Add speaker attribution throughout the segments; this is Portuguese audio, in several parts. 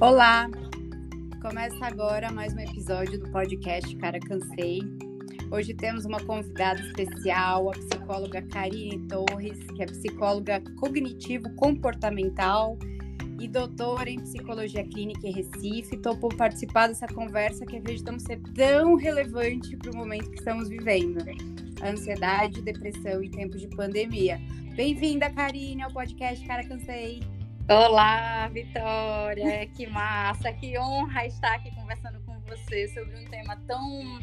Speaker 1: Olá! Começa agora mais um episódio do podcast Cara Cansei. Hoje temos uma convidada especial, a psicóloga Karine Torres, que é psicóloga cognitivo-comportamental e doutora em psicologia clínica em Recife. Topou participar dessa conversa que acreditamos ser tão relevante para o momento que estamos vivendo. Ansiedade, depressão em tempos de pandemia. Bem-vinda, Karine, ao podcast Cara Cansei.
Speaker 2: Olá, Vitória, que massa, que honra estar aqui conversando com você sobre um tema tão,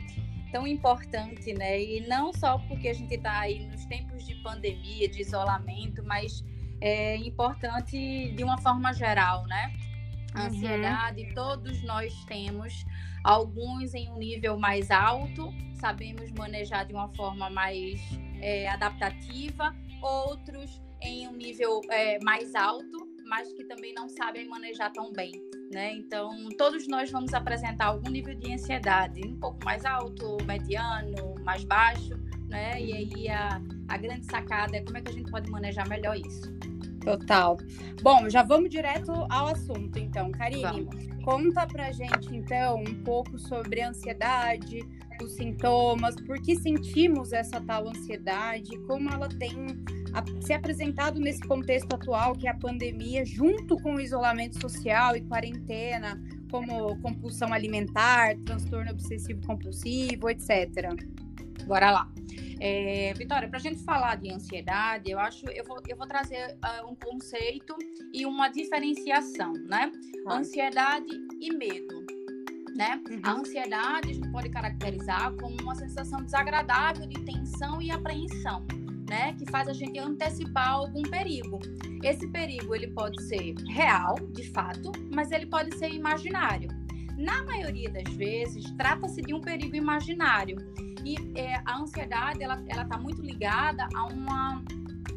Speaker 2: tão importante, né? E não só porque a gente está aí nos tempos de pandemia, de isolamento, mas é importante de uma forma geral, né? A uhum. ansiedade, uhum. todos nós temos, alguns em um nível mais alto, sabemos manejar de uma forma mais é, adaptativa, outros em um nível é, mais alto, mas que também não sabem manejar tão bem, né? Então, todos nós vamos apresentar algum nível de ansiedade, um pouco mais alto, mediano, mais baixo, né? E aí a, a grande sacada é como é que a gente pode manejar melhor isso.
Speaker 1: Total. Bom, já vamos direto ao assunto, então. Karine, vamos. conta pra gente, então, um pouco sobre a ansiedade, os sintomas, por que sentimos essa tal ansiedade, como ela tem se apresentado nesse contexto atual, que é a pandemia, junto com o isolamento social e quarentena, como compulsão alimentar, transtorno obsessivo compulsivo, etc.
Speaker 2: Bora lá. É, Vitória, para a gente falar de ansiedade, eu acho eu vou, eu vou trazer uh, um conceito e uma diferenciação, né? Ah. Ansiedade e medo. Né? Uhum. A ansiedade a gente pode caracterizar como uma sensação desagradável de tensão e apreensão né, que faz a gente antecipar algum perigo. Esse perigo ele pode ser real, de fato, mas ele pode ser imaginário. Na maioria das vezes, trata-se de um perigo imaginário. E é, a ansiedade ela está muito ligada a uma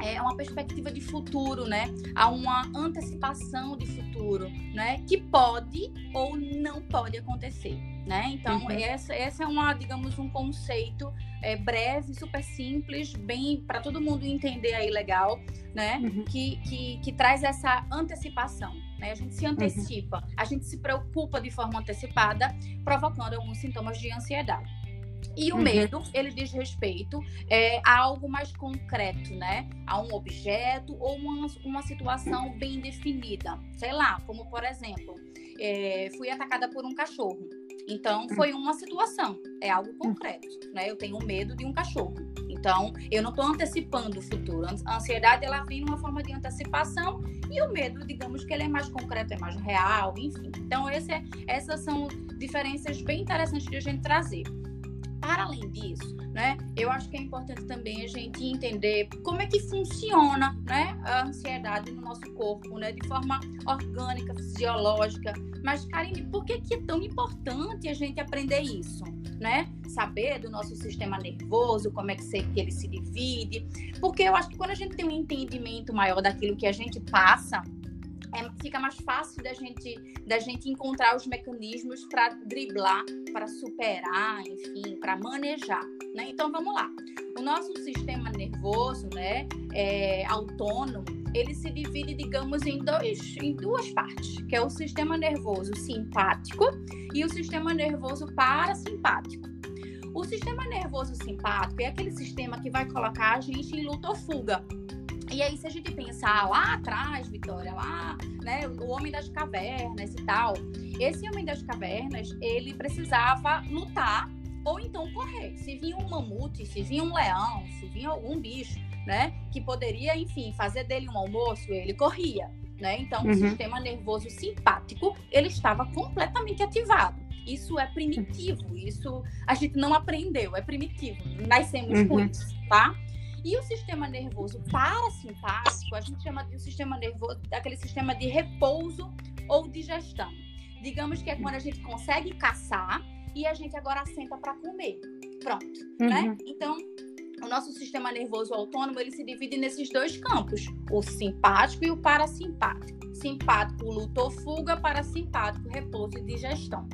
Speaker 2: é uma perspectiva de futuro, né? A uma antecipação de futuro, né? Que pode ou não pode acontecer, né? Então, uhum. essa, essa é uma, digamos, um conceito é, breve, super simples, bem para todo mundo entender aí legal, né? Uhum. Que, que, que traz essa antecipação, né? A gente se antecipa, uhum. a gente se preocupa de forma antecipada, provocando alguns sintomas de ansiedade. E o uhum. medo, ele diz respeito é, a algo mais concreto, né? A um objeto ou uma, uma situação bem definida. Sei lá, como por exemplo, é, fui atacada por um cachorro. Então, foi uma situação, é algo concreto, né? Eu tenho medo de um cachorro. Então, eu não estou antecipando o futuro. A ansiedade, ela vem numa forma de antecipação e o medo, digamos que ele é mais concreto, é mais real, enfim. Então, esse é, essas são diferenças bem interessantes de a gente trazer. Para além disso, né, eu acho que é importante também a gente entender como é que funciona, né, a ansiedade no nosso corpo, né, de forma orgânica, fisiológica. Mas, Karine, por que, que é tão importante a gente aprender isso? Né? Saber do nosso sistema nervoso, como é que, se, que ele se divide. Porque eu acho que quando a gente tem um entendimento maior daquilo que a gente passa, é, fica mais fácil da gente, da gente encontrar os mecanismos para driblar, para superar, enfim, para manejar. Né? Então vamos lá. O nosso sistema nervoso, né, é, autônomo, ele se divide, digamos, em, dois, em duas partes, que é o sistema nervoso simpático e o sistema nervoso parasimpático. O sistema nervoso simpático é aquele sistema que vai colocar a gente em luta ou fuga. E aí, se a gente pensar lá atrás, Vitória, lá, né, o homem das cavernas e tal, esse homem das cavernas, ele precisava lutar ou então correr. Se vinha um mamute, se vinha um leão, se vinha algum bicho, né, que poderia, enfim, fazer dele um almoço, ele corria, né? Então, uhum. o sistema nervoso simpático, ele estava completamente ativado. Isso é primitivo, isso a gente não aprendeu, é primitivo. Nascemos uhum. com isso, tá? E o sistema nervoso parasimpático, a gente chama de um sistema nervoso, daquele sistema de repouso ou digestão. Digamos que é quando a gente consegue caçar e a gente agora senta para comer. Pronto, né? uhum. né? Então, o nosso sistema nervoso autônomo ele se divide nesses dois campos, o simpático e o parasimpático. Simpático, luta ou fuga, parasimpático, repouso e digestão.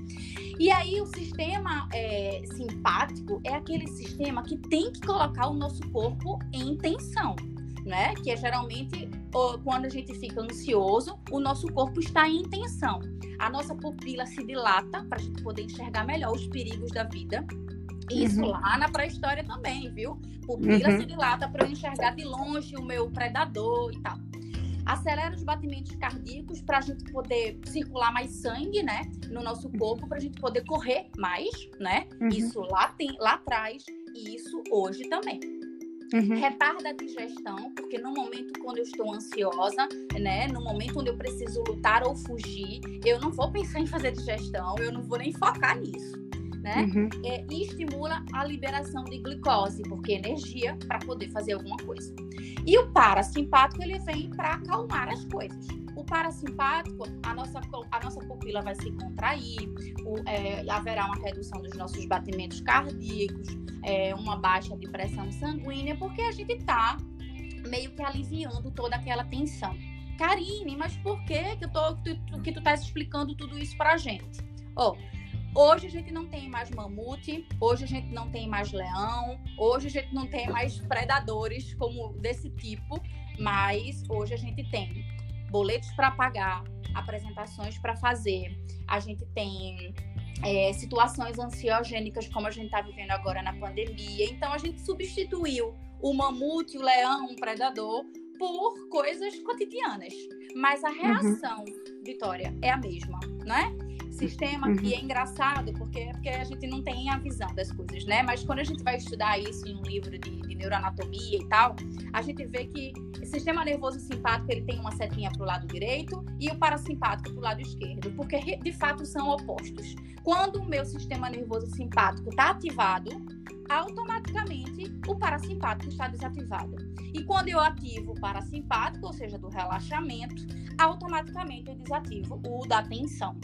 Speaker 2: E aí o sistema é, simpático é aquele sistema que tem que colocar o nosso corpo em tensão. né? Que é geralmente quando a gente fica ansioso, o nosso corpo está em tensão. A nossa pupila se dilata para a gente poder enxergar melhor os perigos da vida. Isso uhum. lá na pré-história também, viu? Pupila uhum. se dilata para eu enxergar de longe o meu predador e tal acelera os batimentos cardíacos para a gente poder circular mais sangue, né, no nosso corpo, para a gente poder correr mais, né? Uhum. Isso lá tem, lá atrás e isso hoje também. Uhum. Retarda a digestão, porque no momento quando eu estou ansiosa, né, no momento onde eu preciso lutar ou fugir, eu não vou pensar em fazer digestão, eu não vou nem focar nisso né? Uhum. É, e estimula a liberação de glicose, porque é energia para poder fazer alguma coisa. E o parasimpático ele vem para acalmar as coisas. O parasimpático, a nossa, a nossa pupila vai se contrair, o, é, haverá uma redução dos nossos batimentos cardíacos, é, uma baixa de pressão sanguínea, porque a gente está meio que aliviando toda aquela tensão. Karine, mas por que que, eu tô, tu, que tu tá explicando tudo isso pra gente? Ó, oh, Hoje a gente não tem mais mamute, hoje a gente não tem mais leão, hoje a gente não tem mais predadores como desse tipo, mas hoje a gente tem boletos para pagar, apresentações para fazer, a gente tem é, situações ansiogênicas como a gente está vivendo agora na pandemia. Então a gente substituiu o mamute, o leão, um predador, por coisas cotidianas. Mas a uhum. reação, uhum. Vitória, é a mesma, né? Sistema uhum. e é engraçado porque, porque a gente não tem a visão das coisas, né? Mas quando a gente vai estudar isso em um livro de, de neuroanatomia e tal, a gente vê que o sistema nervoso simpático ele tem uma setinha para o lado direito e o parasimpático para o lado esquerdo, porque de fato são opostos. Quando o meu sistema nervoso simpático está ativado, automaticamente o parasimpático está desativado. E quando eu ativo o parasimpático, ou seja, do relaxamento, automaticamente eu desativo o da tensão.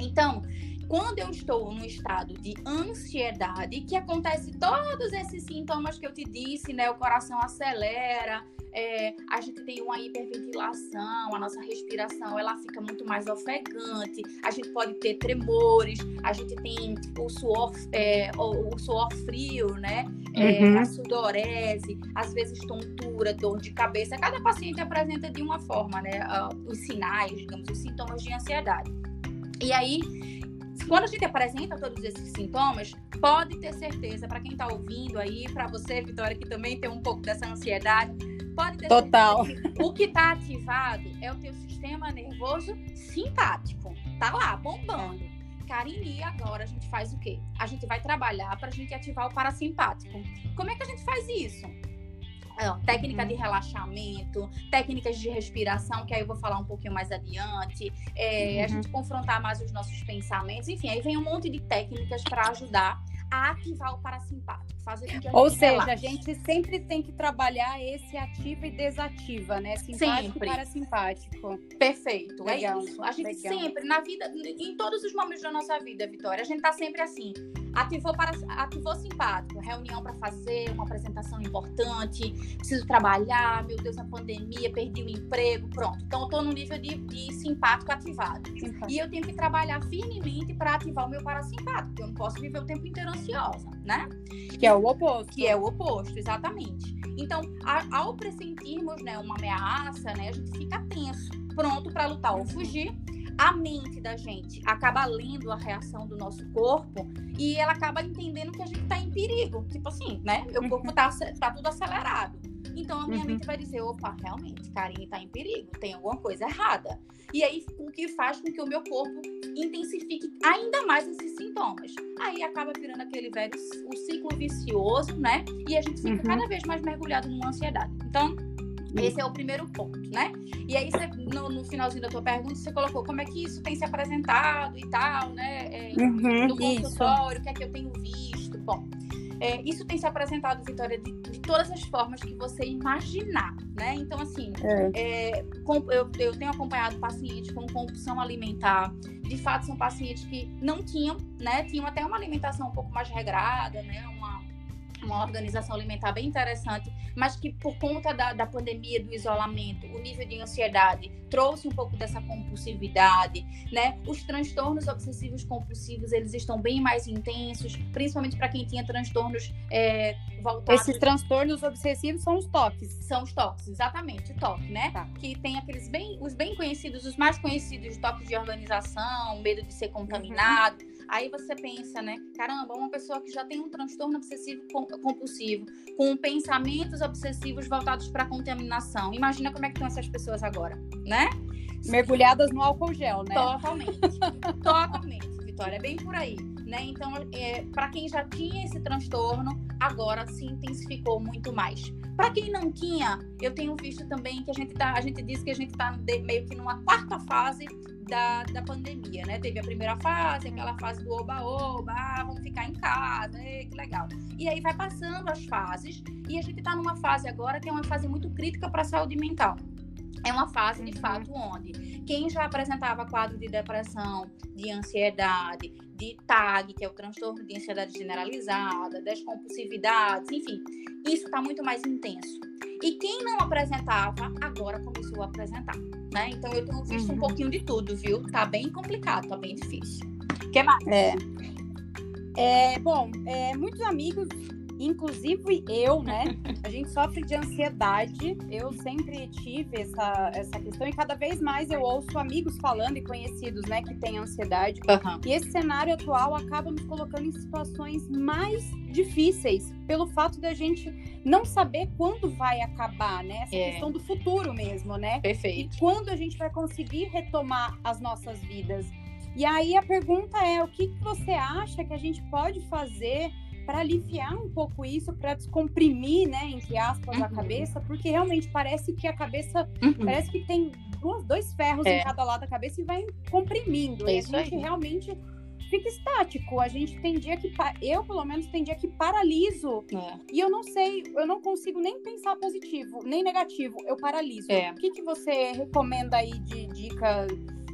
Speaker 2: Então, quando eu estou no estado de ansiedade, que acontece todos esses sintomas que eu te disse, né? O coração acelera, é, a gente tem uma hiperventilação, a nossa respiração ela fica muito mais ofegante, a gente pode ter tremores, a gente tem o suor, é, o, o, suor frio, né? É, uhum. A sudorese, às vezes tontura, dor de cabeça. Cada paciente apresenta de uma forma, né? Uh, os sinais, digamos, os sintomas de ansiedade. E aí, quando a gente apresenta todos esses sintomas, pode ter certeza, para quem está ouvindo aí, para você, Vitória, que também tem um pouco dessa ansiedade, pode ter
Speaker 1: Total.
Speaker 2: certeza que o que está ativado é o teu sistema nervoso simpático. Tá lá, bombando. Karine, agora a gente faz o quê? A gente vai trabalhar para a gente ativar o parasimpático. Como é que a gente faz isso? Técnica de relaxamento, técnicas de respiração, que aí eu vou falar um pouquinho mais adiante, é, uhum. a gente confrontar mais os nossos pensamentos, enfim, aí vem um monte de técnicas para ajudar a ativar o parasimpático. Fazer com que a
Speaker 1: Ou seja, relaxe. a gente sempre tem que trabalhar esse ativa e desativa, né? Simpático sempre. parasimpático.
Speaker 2: Perfeito, é legal, é isso. A gente legal. sempre, na vida, em todos os momentos da nossa vida, Vitória, a gente tá sempre assim. Ativou, para, ativou simpático, reunião para fazer, uma apresentação importante, preciso trabalhar, meu Deus, a pandemia, perdi o emprego, pronto. Então, eu tô no nível de, de simpático ativado. Simpático. E eu tenho que trabalhar firmemente para ativar o meu parasimpático, eu não posso viver o tempo inteiro ansiosa, né?
Speaker 1: Que é o oposto.
Speaker 2: Que é o oposto, exatamente. Então, a, ao pressentirmos né, uma ameaça, né, a gente fica tenso, pronto para lutar ou fugir a mente da gente acaba lendo a reação do nosso corpo e ela acaba entendendo que a gente está em perigo. Tipo assim, né? Meu corpo está tá tudo acelerado. Então a minha uhum. mente vai dizer: opa, realmente, Karine está em perigo, tem alguma coisa errada. E aí, o que faz com que o meu corpo intensifique ainda mais esses sintomas. Aí acaba virando aquele velho o ciclo vicioso, né? E a gente fica uhum. cada vez mais mergulhado numa ansiedade. Então, esse é o primeiro ponto, né? E aí, você, no, no, finalzinho da tua pergunta, você colocou como é que isso tem se apresentado e tal, né? É, uhum, no consultório, o que é que eu tenho visto. Bom, é, isso tem se apresentado, Vitória, de, de, todas as formas que você imaginar, né? Então, assim, é. É, com, eu, eu tenho acompanhado pacientes com compulsão alimentar. De fato, são pacientes que não tinham, né? Tinham até uma alimentação um pouco mais regrada, né? Uma uma organização alimentar bem interessante, mas que por conta da, da pandemia, do isolamento, o nível de ansiedade trouxe um pouco dessa compulsividade, né? Os transtornos obsessivos compulsivos, eles estão bem mais intensos, principalmente para quem tinha transtornos é, voltados...
Speaker 1: Esses transtornos obsessivos são os toques.
Speaker 2: São os toques, exatamente, o toque, né? Tá. Que tem aqueles bem, os bem conhecidos, os mais conhecidos, toques de organização, medo de ser contaminado, uhum Aí você pensa, né? Caramba, uma pessoa que já tem um transtorno obsessivo compulsivo, com pensamentos obsessivos voltados para contaminação. Imagina como é que estão essas pessoas agora, né?
Speaker 1: Mergulhadas no álcool gel, né?
Speaker 2: Totalmente. Totalmente, Vitória. É bem por aí. Né? Então, é, para quem já tinha esse transtorno, agora se intensificou muito mais. Para quem não tinha, eu tenho visto também que a gente tá, a gente diz que a gente está meio que numa quarta fase da, da pandemia, né? Teve a primeira fase, aquela fase do oba-oba, ah, vamos ficar em casa, que legal. E aí vai passando as fases, e a gente está numa fase agora que é uma fase muito crítica para a saúde mental. É uma fase, de fato, onde quem já apresentava quadro de depressão, de ansiedade, de TAG, que é o transtorno de ansiedade generalizada, das compulsividades, enfim, isso está muito mais intenso. E quem não apresentava, agora começou a apresentar, né? Então eu tenho visto uhum. um pouquinho de tudo, viu? Tá bem complicado, tá bem difícil. O que mais?
Speaker 1: É. É, bom, é, muitos amigos Inclusive eu, né? A gente sofre de ansiedade. Eu sempre tive essa, essa questão e cada vez mais eu ouço amigos falando e conhecidos, né, que têm ansiedade. Uhum. E esse cenário atual acaba nos colocando em situações mais difíceis pelo fato da gente não saber quando vai acabar, né? Essa é. questão do futuro mesmo, né?
Speaker 2: Perfeito.
Speaker 1: E quando a gente vai conseguir retomar as nossas vidas. E aí a pergunta é: o que, que você acha que a gente pode fazer? Para aliviar um pouco isso, para descomprimir, né, entre aspas, uhum. a cabeça, porque realmente parece que a cabeça uhum. parece que tem duas, dois ferros é. em cada lado da cabeça e vai comprimindo. É e a gente aí. realmente fica estático. A gente tem dia que eu pelo menos tem dia que paraliso é. e eu não sei, eu não consigo nem pensar positivo nem negativo. Eu paraliso. É. O que, que você recomenda aí de dica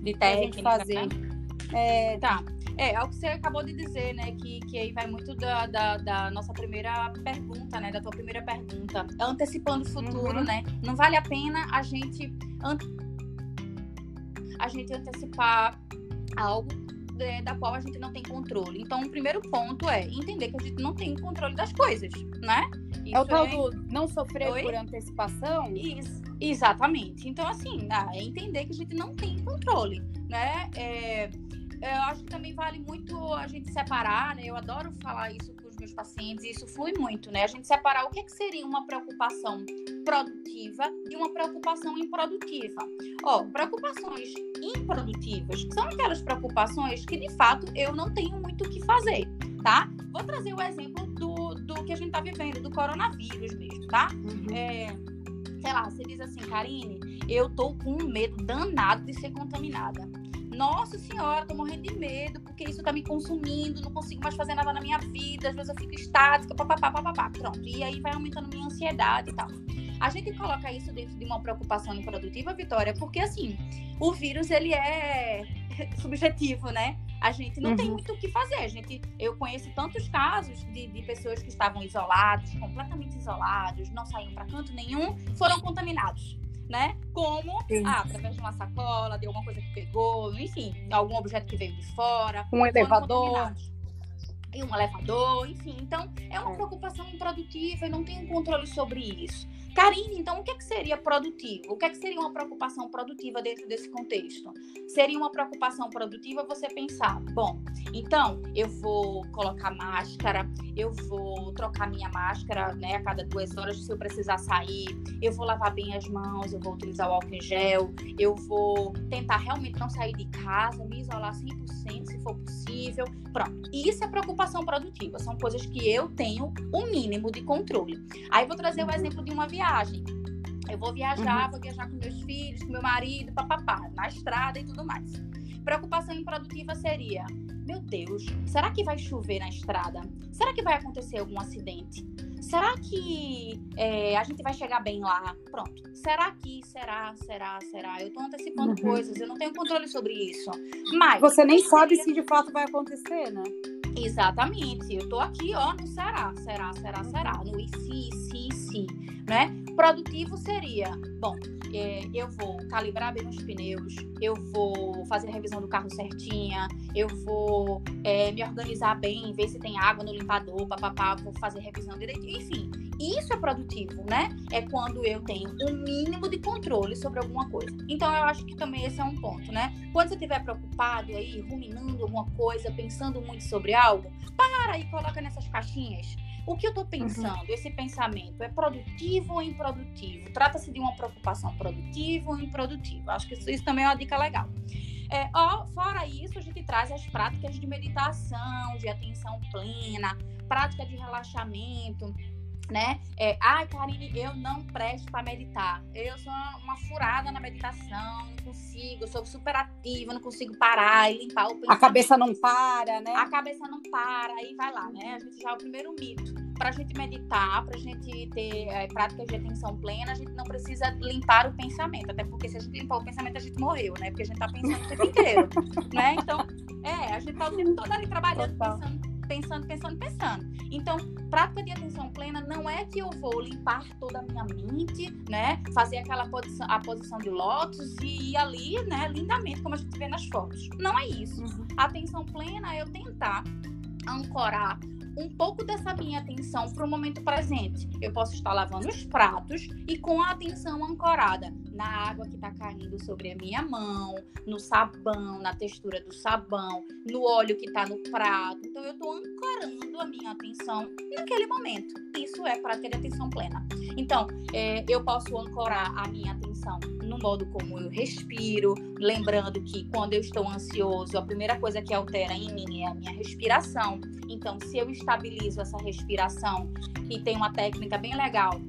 Speaker 1: de técnica fazer? Né?
Speaker 2: É, tá. É, é o que você acabou de dizer, né? Que, que aí vai muito da, da, da nossa primeira pergunta, né? Da tua primeira pergunta. Antecipando o futuro, uhum. né? Não vale a pena a gente, a gente antecipar algo de, da qual a gente não tem controle. Então, o primeiro ponto é entender que a gente não tem controle das coisas, né?
Speaker 1: Isso é o tal é... do não sofrer Oi? por antecipação?
Speaker 2: Isso, exatamente. Então, assim, é entender que a gente não tem controle, né? É eu acho que também vale muito a gente separar, né? Eu adoro falar isso com os meus pacientes e isso flui muito, né? A gente separar o que, é que seria uma preocupação produtiva e uma preocupação improdutiva. Ó, preocupações improdutivas são aquelas preocupações que de fato eu não tenho muito o que fazer, tá? Vou trazer o exemplo do, do que a gente tá vivendo, do coronavírus mesmo, tá? Uhum. É, sei lá, você diz assim, Karine, eu tô com um medo danado de ser contaminada. Nossa senhora, tô morrendo de medo, porque isso tá me consumindo, não consigo mais fazer nada na minha vida, às vezes eu fico estática, papapá, papapá, pronto. E aí vai aumentando minha ansiedade e tal. A gente coloca isso dentro de uma preocupação improdutiva, Vitória, porque assim, o vírus ele é subjetivo, né? A gente não uhum. tem muito o que fazer. A gente, eu conheço tantos casos de, de pessoas que estavam isolados, completamente isolados, não saíam para canto nenhum, foram contaminados né? Como ah, através de uma sacola, de alguma coisa que pegou, enfim, algum objeto que veio de fora.
Speaker 1: Um elevador.
Speaker 2: E um elevador, enfim. Então, é uma é. preocupação improdutiva e não tenho controle sobre isso. Karine, então, o que, é que seria produtivo? O que, é que seria uma preocupação produtiva dentro desse contexto? Seria uma preocupação produtiva você pensar, bom, então eu vou colocar máscara, eu vou trocar minha máscara né, a cada duas horas se eu precisar sair, eu vou lavar bem as mãos, eu vou utilizar o álcool em gel, eu vou tentar realmente não sair de casa, me isolar 100% se for possível. Pronto. Isso é preocupação produtiva, são coisas que eu tenho o um mínimo de controle. Aí vou trazer o exemplo de uma viagem. Eu vou viajar, uhum. vou viajar com meus filhos, com meu marido, papapá, na estrada e tudo mais. Preocupação improdutiva seria: meu Deus, será que vai chover na estrada? Será que vai acontecer algum acidente? Será que é, a gente vai chegar bem lá? Pronto. Será que? Será? Será? Será? Eu tô antecipando uhum. coisas, eu não tenho controle sobre isso. Mas.
Speaker 1: Você nem sabe se de fato vai acontecer, né?
Speaker 2: Exatamente. Eu tô aqui, ó, no será, será, será, será, no e se, se, se, né? Produtivo seria, bom, é, eu vou calibrar bem os pneus, eu vou fazer a revisão do carro certinha, eu vou é, me organizar bem, ver se tem água no limpador, papapá, vou fazer revisão direito, enfim. Isso é produtivo, né? É quando eu tenho um mínimo de controle sobre alguma coisa. Então, eu acho que também esse é um ponto, né? Quando você estiver preocupado aí, ruminando alguma coisa, pensando muito sobre algo, para e coloca nessas caixinhas o que eu estou pensando, uhum. esse pensamento, é produtivo ou improdutivo? Trata-se de uma preocupação produtiva ou improdutiva? Acho que isso, isso também é uma dica legal. É, ó, fora isso, a gente traz as práticas de meditação, de atenção plena, prática de relaxamento, né? É, Ai, Karine, eu não presto para meditar. Eu sou uma, furada na meditação, não consigo, sou super ativa, não consigo parar e limpar o pensamento.
Speaker 1: A cabeça não para, né?
Speaker 2: A cabeça não para, aí vai lá, né? A gente já é o primeiro mito. Para a gente meditar, para a gente ter é, práticas de atenção plena, a gente não precisa limpar o pensamento. Até porque se a gente limpar o pensamento, a gente morreu, né? Porque a gente tá pensando o tempo inteiro, né? Então, é, a gente tá o tempo todo ali trabalhando, pensando pensando, pensando, pensando. Então, prática de atenção plena não é que eu vou limpar toda a minha mente, né? Fazer aquela posição, a posição de lótus e ir ali, né, lindamente, como a gente vê nas fotos. Não é isso. Uhum. Atenção plena é eu tentar ancorar um pouco dessa minha atenção para o momento presente. Eu posso estar lavando os pratos e com a atenção ancorada na água que está caindo sobre a minha mão, no sabão, na textura do sabão, no óleo que está no prato. Então, eu estou ancorando a minha atenção naquele momento. Isso é prática de atenção plena. Então, é, eu posso ancorar a minha atenção no modo como eu respiro, lembrando que quando eu estou ansioso, a primeira coisa que altera em mim é a minha respiração. Então, se eu estabilizo essa respiração, e tem uma técnica bem legal,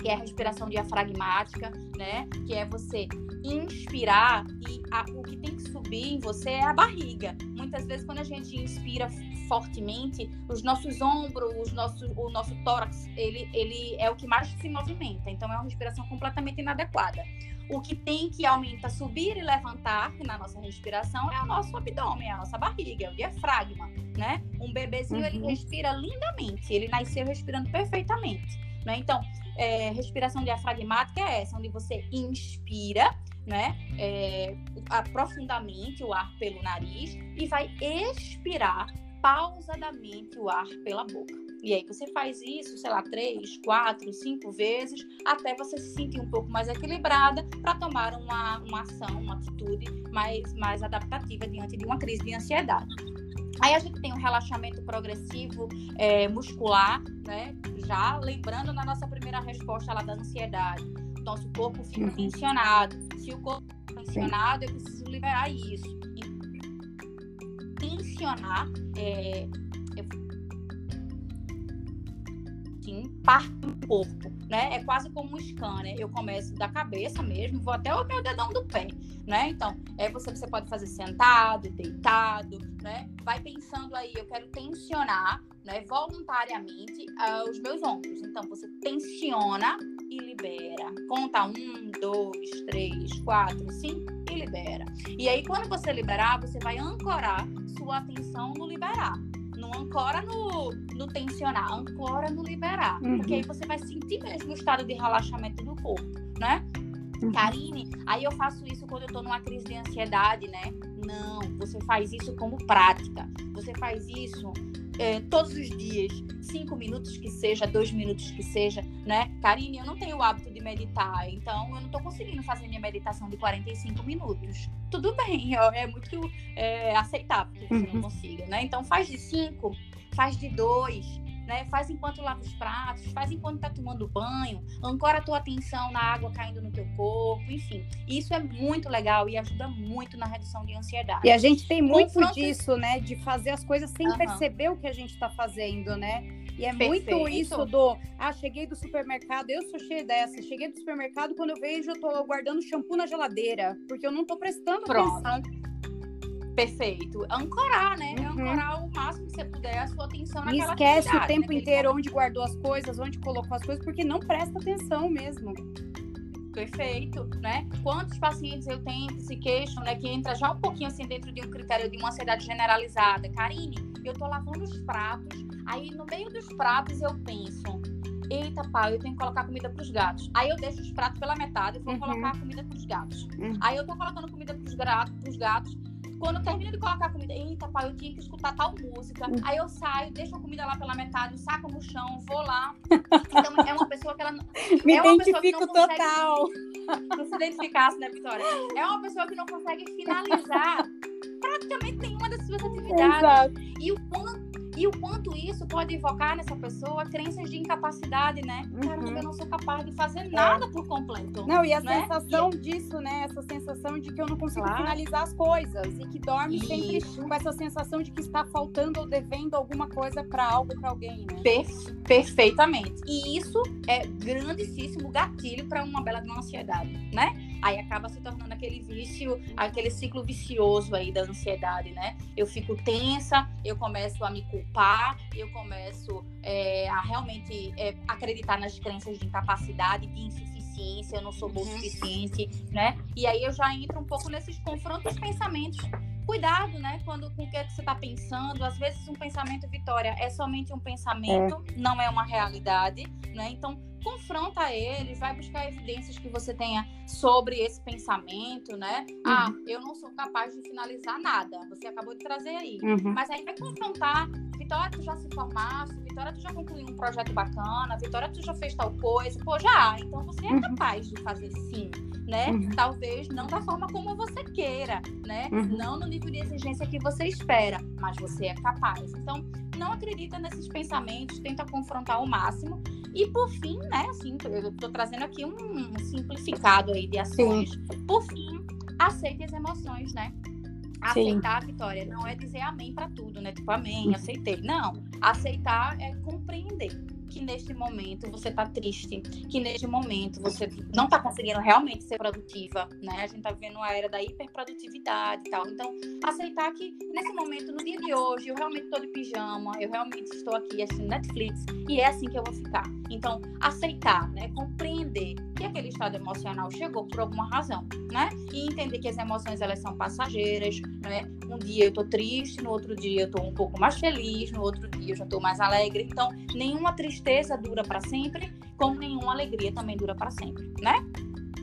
Speaker 2: que é a respiração diafragmática, né? Que é você inspirar e a, o que tem que subir em você é a barriga. Muitas vezes quando a gente inspira fortemente, os nossos ombros, os nossos, o nosso tórax, ele, ele é o que mais se movimenta. Então é uma respiração completamente inadequada. O que tem que aumentar, subir e levantar na nossa respiração é o nosso abdômen, é a nossa barriga, é o diafragma, né? Um bebezinho uhum. ele respira lindamente, ele nasceu respirando perfeitamente, né? Então, é, respiração diafragmática é essa, onde você inspira, né? É, profundamente o ar pelo nariz e vai expirar pausadamente o ar pela boca. E aí você faz isso, sei lá, três, quatro, cinco vezes, até você se sentir um pouco mais equilibrada para tomar uma, uma ação, uma atitude mais, mais adaptativa diante de uma crise de ansiedade. Aí a gente tem um relaxamento progressivo é, muscular, né? Já lembrando na nossa primeira resposta lá da ansiedade. Nosso corpo fica uhum. tensionado. Se o corpo fica tensionado, eu preciso liberar isso. Tensionar é, assim, parte do corpo, né? É quase como um scanner. Eu começo da cabeça mesmo, vou até o meu dedão do pé, né? Então, é você, você pode fazer sentado, deitado, né? Vai pensando aí, eu quero tensionar, né, voluntariamente uh, os meus ombros. Então, você tensiona e libera. Conta um, dois, três, quatro, cinco e libera. E aí, quando você liberar, você vai ancorar sua atenção no liberar não ancora no, no tensionar, ancora no liberar. Uhum. Porque aí você vai sentir mesmo o estado de relaxamento do corpo, né? Uhum. Karine, aí eu faço isso quando eu tô numa crise de ansiedade, né? Não, você faz isso como prática. Você faz isso é, todos os dias, cinco minutos que seja, dois minutos que seja, né? Karine, eu não tenho o hábito de meditar, então eu não estou conseguindo fazer minha meditação de 45 minutos. Tudo bem, é muito é, aceitável que você não uhum. consiga, né? Então faz de cinco, faz de dois, né? Faz enquanto lava os pratos, faz enquanto tá tomando banho, ancora a tua atenção na água caindo no teu corpo, enfim. Isso é muito legal e ajuda muito na redução de ansiedade.
Speaker 1: E a gente tem muito Confronto... disso, né? De fazer as coisas sem uhum. perceber o que a gente tá fazendo, né? E é Perfeito. muito isso do, ah, cheguei do supermercado, eu sou cheia dessa, cheguei do supermercado, quando eu vejo, eu tô guardando shampoo na geladeira, porque eu não tô prestando Pronto. atenção
Speaker 2: Perfeito. Ancorar, né? Uhum. Ancorar o máximo que você puder a sua atenção naquela
Speaker 1: E esquece o tempo inteiro momento. onde guardou as coisas, onde colocou as coisas, porque não presta atenção mesmo.
Speaker 2: Perfeito, né? Quantos pacientes eu tenho que se queixam, né? Que entra já um pouquinho assim dentro de um critério de uma ansiedade generalizada. Karine, eu tô lavando os pratos, aí no meio dos pratos eu penso, eita pai, eu tenho que colocar comida para os gatos. Aí eu deixo os pratos pela metade e vou uhum. colocar comida para os gatos. Uhum. Aí eu tô colocando comida para os gatos. Quando eu termino de colocar a comida, eita pai, eu tinha que escutar tal música. Uhum. Aí eu saio, deixo a comida lá pela metade, saco no chão, vou lá. Então é uma pessoa que ela
Speaker 1: Me é uma pessoa que não consegue, total.
Speaker 2: Não se identificasse, né, Vitória? É uma pessoa que não consegue finalizar praticamente nenhuma das suas atividades. Exato. E o quanto e o quanto isso pode evocar nessa pessoa crenças de incapacidade, né? Uhum. Caramba, eu não sou capaz de fazer é. nada por completo.
Speaker 1: Não, e a né? sensação e... disso, né? Essa sensação de que eu não consigo claro. finalizar as coisas e que dorme isso. sempre com essa sensação de que está faltando ou devendo alguma coisa para algo, para alguém, né?
Speaker 2: Per perfeitamente. E isso é grandíssimo gatilho para uma bela de uma ansiedade, né? Aí acaba se tornando aquele vício, aquele ciclo vicioso aí da ansiedade, né? Eu fico tensa, eu começo a me culpar, eu começo é, a realmente é, acreditar nas crenças de incapacidade, de insuficiência, eu não sou boa o uhum. suficiente, né? E aí eu já entro um pouco nesses confrontos pensamentos cuidado, né? Quando com o que, é que você está pensando. Às vezes um pensamento, Vitória, é somente um pensamento, é. não é uma realidade, né? Então confronta ele, vai buscar evidências que você tenha sobre esse pensamento, né? Uhum. Ah, eu não sou capaz de finalizar nada. Você acabou de trazer aí. Uhum. Mas aí vai confrontar. Vitória, tu já se formaste, Vitória, tu já concluiu um projeto bacana, Vitória, tu já fez tal coisa. Pô, já. Então você é uhum. capaz de fazer sim né? Uhum. Talvez não da forma como você queira, né? Uhum. Não no nível de exigência que você espera, mas você é capaz. Então, não acredita nesses pensamentos, tenta confrontar ao máximo. E por fim, né, assim, eu tô trazendo aqui um simplificado aí de ações. Sim. Por fim, aceite as emoções, né? Aceitar Sim. a vitória não é dizer amém para tudo, né? Tipo, amém, aceitei. Não. Aceitar é compreender neste momento você está triste, que neste momento você não está conseguindo realmente ser produtiva, né? A gente está vivendo uma era da hiperprodutividade e tal. Então, aceitar que nesse momento, no dia de hoje, eu realmente estou de pijama, eu realmente estou aqui assistindo Netflix e é assim que eu vou ficar. Então, aceitar, né? Compreender que aquele estado emocional chegou por alguma razão, né? E entender que as emoções elas são passageiras, né? Um dia eu tô triste, no outro dia eu tô um pouco mais feliz, no outro dia eu já tô mais alegre. Então, nenhuma tristeza dura para sempre, como nenhuma alegria também dura para sempre, né?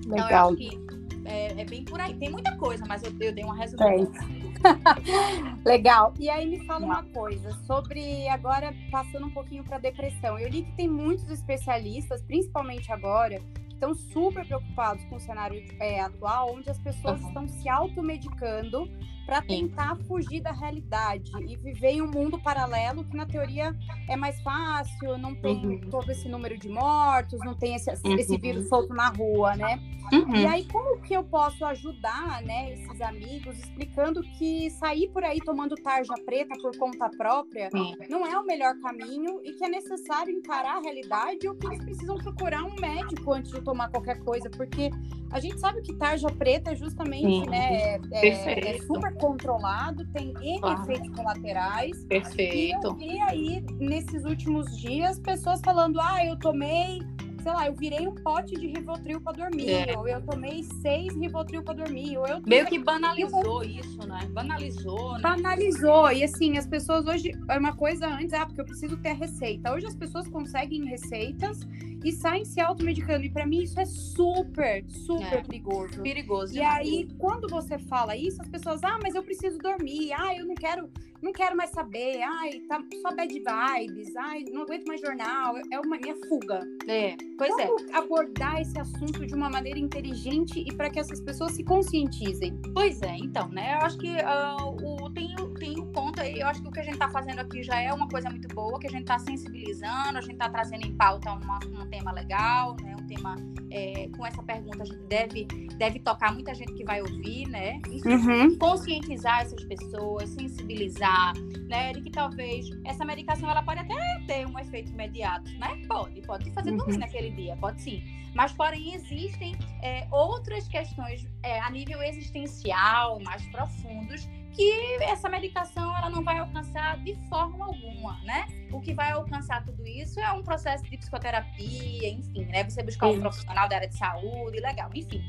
Speaker 1: Legal.
Speaker 2: Então, eu acho que é, é, bem por aí. Tem muita coisa, mas eu, eu dei uma resumida.
Speaker 1: É. Legal. E aí me fala uma coisa sobre agora passando um pouquinho para depressão. Eu li que tem muitos especialistas, principalmente agora, estão super preocupados com o cenário é, atual, onde as pessoas uhum. estão se automedicando para tentar fugir da realidade e viver em um mundo paralelo que na teoria é mais fácil, não tem uhum. todo esse número de mortos, não tem esse, uhum. esse vírus solto na rua, né? Uhum. E aí como que eu posso ajudar, né, esses amigos explicando que sair por aí tomando tarja preta por conta própria não é o melhor caminho e que é necessário encarar a realidade ou que eles precisam procurar um médico antes de tomar qualquer coisa, porque a gente sabe que tarja preta é justamente, né, é, é, é super controlado, tem N claro. efeitos colaterais.
Speaker 2: Perfeito. E
Speaker 1: eu vi aí, nesses últimos dias, pessoas falando: ah, eu tomei sei lá, eu virei um pote de Rivotril para dormir, é. ou eu tomei seis Rivotril para dormir, ou eu
Speaker 2: meio que banalizou isso, né? Banalizou, né?
Speaker 1: Banalizou. E assim, as pessoas hoje é uma coisa antes, ah, porque eu preciso ter a receita. Hoje as pessoas conseguem receitas e saem se automedicando. E para mim isso é super, super é. perigoso.
Speaker 2: Perigoso.
Speaker 1: E aí, quando você fala isso, as pessoas, ah, mas eu preciso dormir, ah, eu não quero, não quero mais saber, ai, tá só bad vibes, ai, não aguento mais jornal, é uma minha fuga.
Speaker 2: É, pois é.
Speaker 1: abordar esse assunto de uma maneira inteligente e para que essas pessoas se conscientizem?
Speaker 2: Pois é, então, né? Eu acho que uh, o, tem, tem um ponto aí, eu acho que o que a gente está fazendo aqui já é uma coisa muito boa, que a gente está sensibilizando, a gente está trazendo em pauta uma, um tema legal, né? Um tema é, com essa pergunta a gente deve, deve tocar muita gente que vai ouvir, né? Uhum. conscientizar essas pessoas, sensibilizar, né? De que talvez essa medicação ela pode até ter um efeito imediato, né? Pode, pode fazer uhum. dormir naquele dia, pode sim. Mas, porém, existem é, outras questões é, a nível existencial, mais profundos, que essa medicação ela não vai alcançar de forma alguma, né? O que vai alcançar tudo isso é um processo de psicoterapia, enfim, né? Você buscar um profissional da área de saúde, legal, enfim.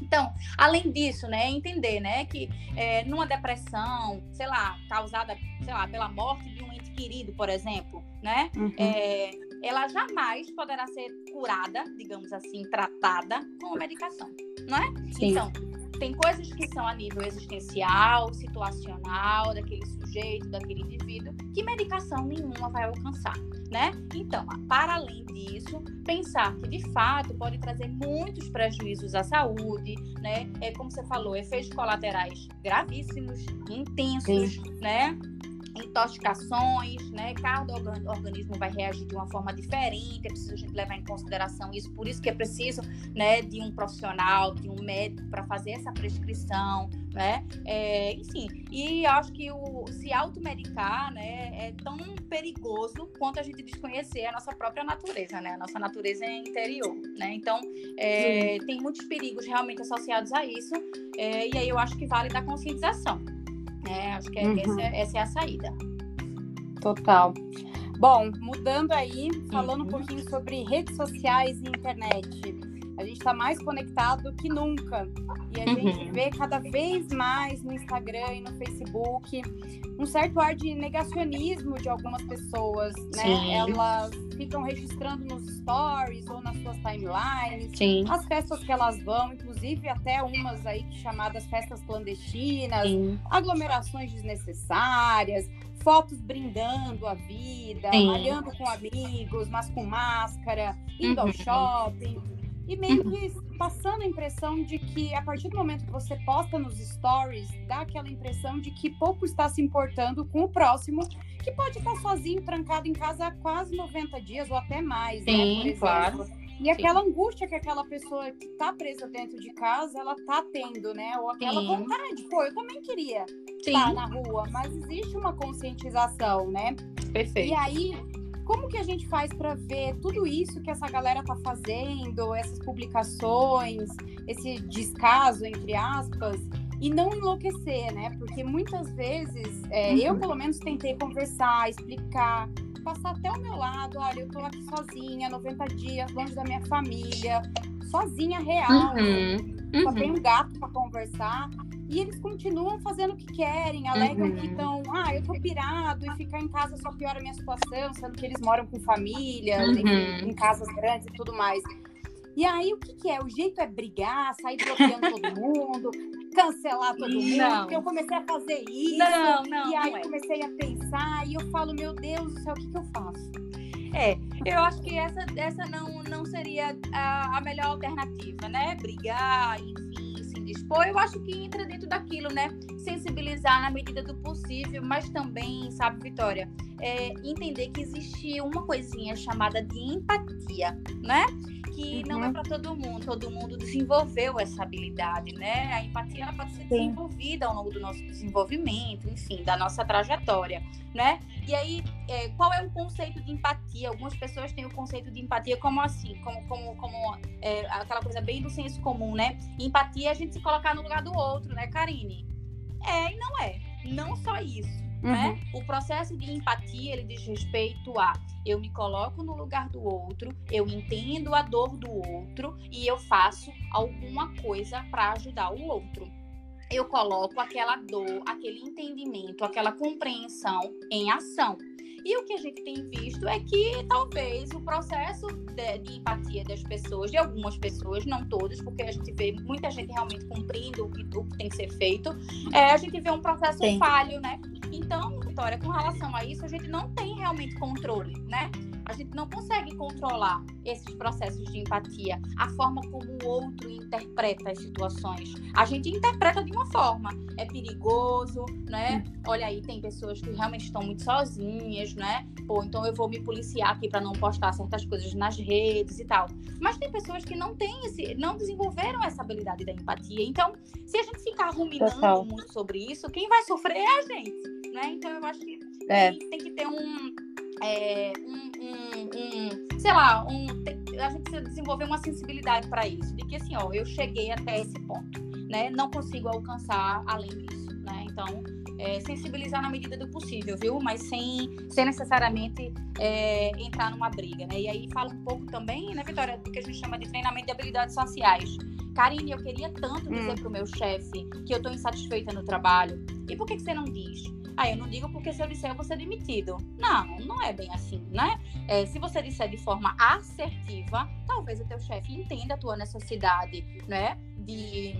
Speaker 2: Então, além disso, né, entender, né, que é, numa depressão, sei lá, causada, sei lá, pela morte de um ente querido, por exemplo, né, uhum. é, ela jamais poderá ser curada, digamos assim, tratada com medicação, não é? Sim. Então, tem coisas que são a nível existencial, situacional, daquele sujeito, daquele indivíduo, que medicação nenhuma vai alcançar, né? Então, para além disso, pensar que de fato pode trazer muitos prejuízos à saúde, né? É como você falou, efeitos colaterais gravíssimos, intensos, Sim. né? Intoxicações, né? Cada organismo vai reagir de uma forma diferente, é preciso a gente levar em consideração isso, por isso que é preciso, né, de um profissional, de um médico para fazer essa prescrição, né? É, enfim, e acho que o se automedicar, né, é tão perigoso quanto a gente desconhecer a nossa própria natureza, né? A nossa natureza é interior, né? Então, é, tem muitos perigos realmente associados a isso, é, e aí eu acho que vale da conscientização. É, acho que é, uhum. essa, essa, é a saída.
Speaker 1: Total. Bom, mudando aí, falando uhum. um pouquinho sobre redes sociais e internet. A gente está mais conectado que nunca. E a uhum. gente vê cada vez mais no Instagram e no Facebook um certo ar de negacionismo de algumas pessoas, né? Sim. Elas ficam registrando nos stories ou nas suas timelines Sim. as festas que elas vão, inclusive até umas aí chamadas festas clandestinas, Sim. aglomerações desnecessárias, fotos brindando a vida, malhando com amigos, mas com máscara, indo uhum. ao shopping. E meio que passando a impressão de que a partir do momento que você posta nos stories, dá aquela impressão de que pouco está se importando com o próximo, que pode estar sozinho, trancado em casa há quase 90 dias ou até mais,
Speaker 2: né, Sim, né? claro.
Speaker 1: E aquela Sim. angústia que aquela pessoa que está presa dentro de casa, ela tá tendo, né? Ou aquela Sim. vontade, pô, eu também queria estar na rua, mas existe uma conscientização, né?
Speaker 2: Perfeito.
Speaker 1: E aí, como que a gente faz para ver tudo isso que essa galera tá fazendo, essas publicações, esse descaso, entre aspas, e não enlouquecer, né? Porque muitas vezes, é, uhum. eu pelo menos tentei conversar, explicar, passar até o meu lado, olha, eu tô aqui sozinha, 90 dias, longe da minha família, sozinha real, uhum. só uhum. tenho um gato para conversar. E eles continuam fazendo o que querem, alegam uhum. que estão, ah, eu tô pirado e ficar em casa só piora a minha situação, sendo que eles moram com família, uhum. em, em casas grandes e tudo mais. E aí, o que, que, é? O jeito é brigar, sair bloqueando todo mundo, cancelar todo mundo, não. porque eu comecei a fazer isso.
Speaker 2: Não, não.
Speaker 1: E aí
Speaker 2: é.
Speaker 1: comecei a pensar, e eu falo, meu Deus do céu, o que, que eu faço?
Speaker 2: É, eu acho que essa, essa não, não seria a, a melhor alternativa, né? Brigar, enfim dispor, eu acho que entra dentro daquilo, né? Sensibilizar na medida do possível, mas também, sabe, Vitória, é, entender que existe uma coisinha chamada de empatia, né? que uhum. não é para todo mundo. Todo mundo desenvolveu essa habilidade, né? A empatia ela pode ser Sim. desenvolvida ao longo do nosso desenvolvimento, enfim, da nossa trajetória, né? E aí, é, qual é o conceito de empatia? Algumas pessoas têm o conceito de empatia como assim, como, como, como é, aquela coisa bem do senso comum, né? Empatia é a gente se colocar no lugar do outro, né, Karine? É e não é. Não só isso? Uhum. Né? O processo de empatia ele diz respeito a eu me coloco no lugar do outro, eu entendo a dor do outro e eu faço alguma coisa para ajudar o outro. Eu coloco aquela dor, aquele entendimento, aquela compreensão em ação. E o que a gente tem visto é que talvez o processo de, de, empatia das pessoas, de algumas pessoas, não todas, porque a gente vê muita gente realmente cumprindo o que, o que tem que ser feito, é, a gente vê um processo Sim. falho, né? Então, Vitória, com relação a isso, a gente não tem realmente controle, né? A gente não consegue controlar esses processos de empatia, a forma como o outro interpreta as situações. A gente interpreta de uma forma, é perigoso, né? Olha aí, tem pessoas que realmente estão muito sozinhas, né? Pô, então eu vou me policiar aqui para não postar certas coisas nas redes e tal. Mas tem pessoas que não têm esse, não desenvolveram essa habilidade da empatia. Então, se a gente ficar ruminando Total. muito sobre isso, quem vai sofrer é a gente, né? Então eu acho que é. tem que ter um é, um, um, um, sei lá, um, a gente precisa desenvolver uma sensibilidade para isso, de que assim, ó, eu cheguei até esse ponto, né? Não consigo alcançar além disso, né? Então, é, sensibilizar na medida do possível, viu? Mas sem, sem necessariamente é, entrar numa briga, né? E aí fala um pouco também, né, Vitória, do que a gente chama de treinamento de habilidades sociais, Karine, eu queria tanto dizer hum. pro meu chefe que eu tô insatisfeita no trabalho. E por que, que você não diz? Ah, eu não digo porque se eu disser eu vou ser demitido. Não, não é bem assim, né? É, se você disser de forma assertiva, talvez o teu chefe entenda a tua necessidade, né? De,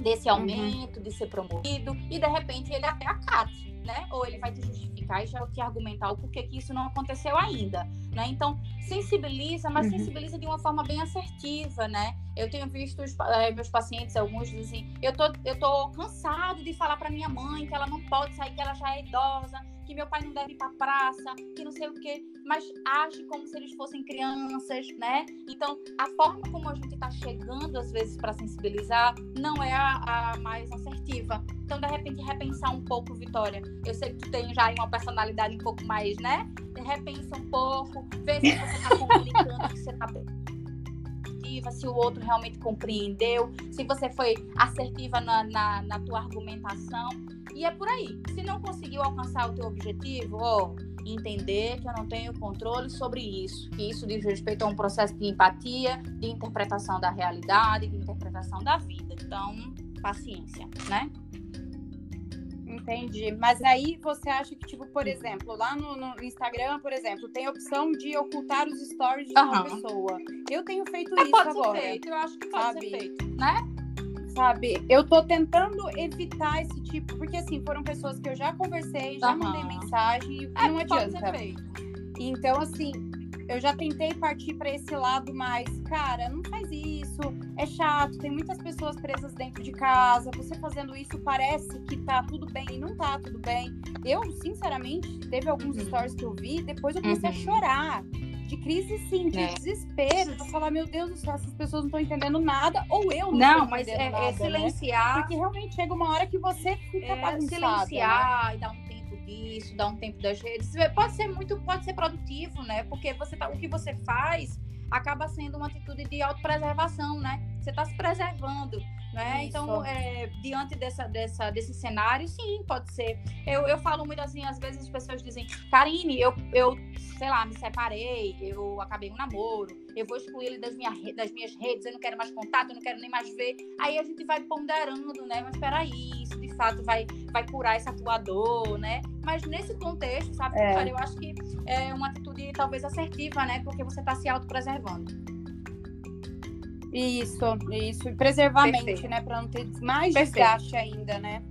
Speaker 2: desse uhum. aumento, uhum. de ser promovido, e de repente ele até acate, né? Ou ele vai te justificar e já te argumentar o porquê que isso não aconteceu ainda, né? Então, sensibiliza, mas uhum. sensibiliza de uma forma bem assertiva, né? Eu tenho visto os, é, meus pacientes, alguns dizem, eu tô, eu tô cansado de falar para minha mãe que ela não pode sair, que ela já é idosa, que meu pai não deve ir para praça, que não sei o quê, mas age como se eles fossem crianças, né? Então, a forma como a gente está chegando às vezes para sensibilizar não é a, a, mais assertiva. Então, de repente, repensar um pouco, Vitória. Eu sei que tu tem já uma personalidade um pouco mais, né? Repensa um pouco, vê se você está comunicando que você está se o outro realmente compreendeu, se você foi assertiva na, na, na tua argumentação. E é por aí. Se não conseguiu alcançar o teu objetivo, ó, entender que eu não tenho controle sobre isso, que isso diz respeito a um processo de empatia, de interpretação da realidade, de interpretação da vida. Então, paciência, né?
Speaker 1: Entendi. Mas aí você acha que, tipo, por exemplo, lá no, no Instagram, por exemplo, tem a opção de ocultar os stories de uhum. uma pessoa. Eu tenho feito é, isso
Speaker 2: pode
Speaker 1: agora.
Speaker 2: Ser feito, eu acho que pode sabe? ser feito, né?
Speaker 1: Sabe, eu tô tentando evitar esse tipo, porque assim, foram pessoas que eu já conversei, já uhum. mandei mensagem e é, não adianta. Então, assim, eu já tentei partir para esse lado mais, cara, não faz isso, é chato, tem muitas pessoas presas dentro de casa, você fazendo isso parece que tá tudo bem e não tá tudo bem. Eu, sinceramente, teve alguns uhum. stories que eu vi, depois eu comecei uhum. a chorar. De crise, sim, de é. desespero, de falar, meu Deus do céu, essas pessoas não estão entendendo nada, ou eu
Speaker 2: não, não mas é, é, nada, é silenciar.
Speaker 1: Né? Porque realmente chega uma hora que você fica é.
Speaker 2: Silenciar né? e dar um isso, dar um tempo das redes, pode ser muito, pode ser produtivo, né? Porque você tá, o que você faz acaba sendo uma atitude de autopreservação, né? Você está se preservando, né? Isso. Então, é, diante dessa, dessa, desse cenário, sim, pode ser. Eu, eu falo muito assim, às vezes as pessoas dizem, Karine, eu, eu, sei lá, me separei, eu acabei um namoro, eu vou excluir ele das, minha, das minhas redes, eu não quero mais contato, eu não quero nem mais ver. Aí a gente vai ponderando, né? Mas peraí, fato vai, vai curar essa tua dor, né? Mas nesse contexto, sabe, é. cara, eu acho que é uma atitude talvez assertiva, né? Porque você está se autopreservando.
Speaker 1: Isso, isso. E preservar a mente, né? Para não ter mais Perfeito. desgaste ainda, né?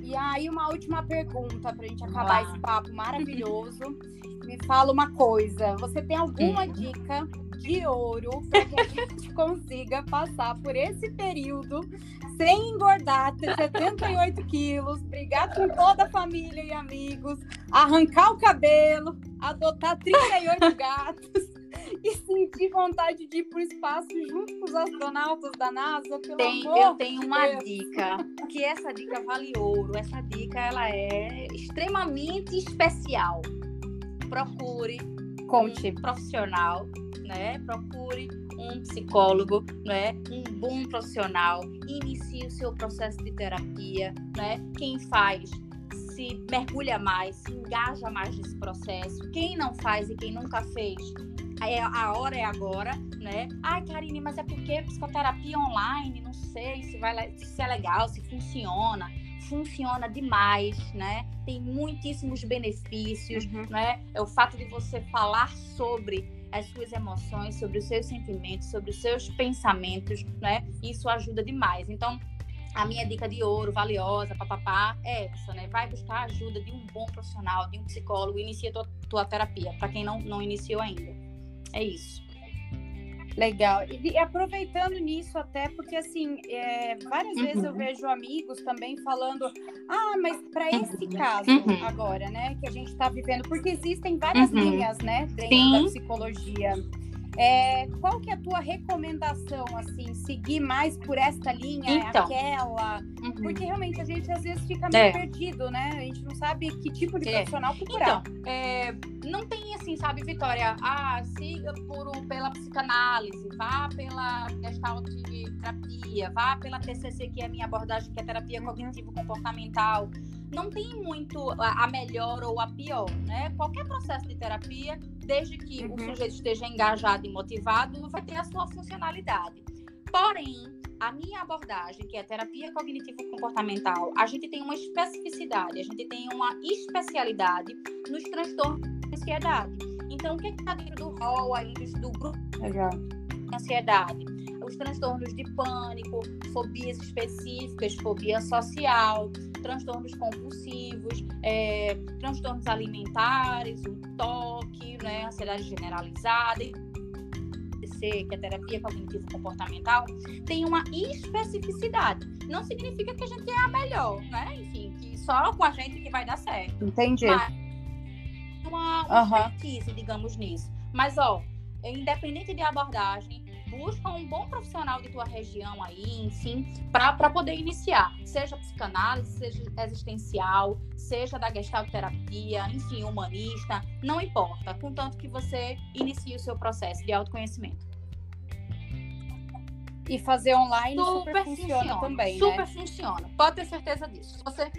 Speaker 1: E aí, uma última pergunta para a gente acabar esse papo maravilhoso. Me fala uma coisa: você tem alguma dica de ouro para que a gente consiga passar por esse período sem engordar, ter 78 quilos, brigar com toda a família e amigos, arrancar o cabelo, adotar 38 gatos e sentir vontade de ir para o espaço junto com os astronautas da NASA, pelo
Speaker 2: Tem,
Speaker 1: amor
Speaker 2: Eu tenho uma Deus. dica, que essa dica vale ouro. Essa dica ela é extremamente especial. Procure Conte. profissional, né? Procure um psicólogo, né? Um bom profissional. Inicie o seu processo de terapia, né? Quem faz se mergulha mais, se engaja mais nesse processo. Quem não faz e quem nunca fez, é, a hora é agora, né? Ai, Karine, mas é porque psicoterapia online, não sei se vai se é legal, se funciona. Funciona demais, né? Tem muitíssimos benefícios, uhum. né? É o fato de você falar sobre as suas emoções, sobre os seus sentimentos, sobre os seus pensamentos, né? Isso ajuda demais. Então, a minha dica de ouro, valiosa, papapá, é essa, né? Vai buscar a ajuda de um bom profissional, de um psicólogo, inicia tua, tua terapia, para quem não, não iniciou ainda. É isso.
Speaker 1: Legal. E aproveitando nisso até, porque assim, é, várias uhum. vezes eu uhum. vejo amigos também falando, ah, mas para esse caso uhum. agora, né, que a gente está vivendo, porque existem várias uhum. linhas, né, dentro Sim. da psicologia. É, qual que é a tua recomendação, assim, seguir mais por esta linha, então, aquela? Uhum. Porque realmente a gente às vezes fica meio é. perdido, né? A gente não sabe que tipo de é. profissional procurar.
Speaker 2: Então, é, não tem assim, sabe, Vitória? Ah, siga por, pela psicanálise, vá pela gestalt terapia, vá pela TCC, que é a minha abordagem, que é terapia uhum. Não tem muito a melhor ou a pior, né? Qualquer processo de terapia, desde que uhum. o sujeito esteja engajado e motivado, vai ter a sua funcionalidade. Porém, a minha abordagem, que é a terapia cognitivo-comportamental, a gente tem uma especificidade, a gente tem uma especialidade nos transtornos de ansiedade. Então, o que é está dentro do rol aí do grupo
Speaker 1: Legal.
Speaker 2: de ansiedade? Os transtornos de pânico, fobias específicas, fobia social, transtornos compulsivos, é, transtornos alimentares, o toque, né, ansiedade generalizada que é terapia cognitivo-comportamental, tem uma especificidade. Não significa que a gente é a melhor, né? Enfim, que só com a gente que vai dar certo.
Speaker 1: Entendi.
Speaker 2: Mas uma, uma uhum. digamos, nisso. Mas, ó, independente de abordagem, busca um bom profissional de tua região aí, enfim, para poder iniciar, seja psicanálise, seja existencial, seja da gestalt terapia, enfim, humanista, não importa, contanto que você inicie o seu processo de autoconhecimento.
Speaker 1: E fazer online super, super funciona, funciona, também,
Speaker 2: super
Speaker 1: né?
Speaker 2: funciona. Pode ter certeza disso. Você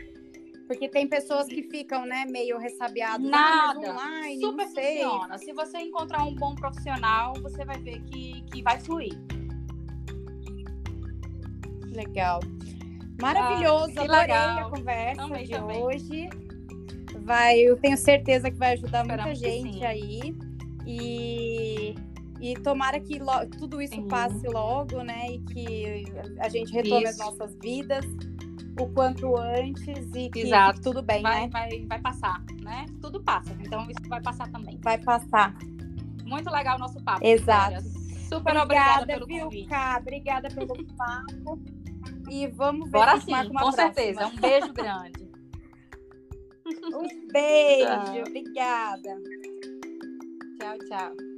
Speaker 1: porque tem pessoas que ficam, né, meio ressabiadas.
Speaker 2: Nada.
Speaker 1: online,
Speaker 2: super funciona. Se você encontrar um bom profissional, você vai ver que, que vai fluir.
Speaker 1: Legal. Maravilhoso, ah, adorei legal. a conversa Amei de também. hoje. Vai, eu tenho certeza que vai ajudar Esperamos muita gente aí. E e tomara que tudo isso Sim. passe logo, né? E que a gente retome isso. as nossas vidas o quanto antes e que Exato. tudo bem,
Speaker 2: vai,
Speaker 1: né?
Speaker 2: Vai, vai passar, né? Tudo passa. Então isso vai passar também.
Speaker 1: Vai passar.
Speaker 2: Muito legal o nosso papo.
Speaker 1: Exato.
Speaker 2: Super obrigada, obrigada pelo
Speaker 1: viu,
Speaker 2: convite.
Speaker 1: Cá, obrigada pelo papo. E vamos ver
Speaker 2: Bora sim, com próxima. certeza. Um beijo grande.
Speaker 1: um beijo. Tchau. Obrigada. Tchau, tchau.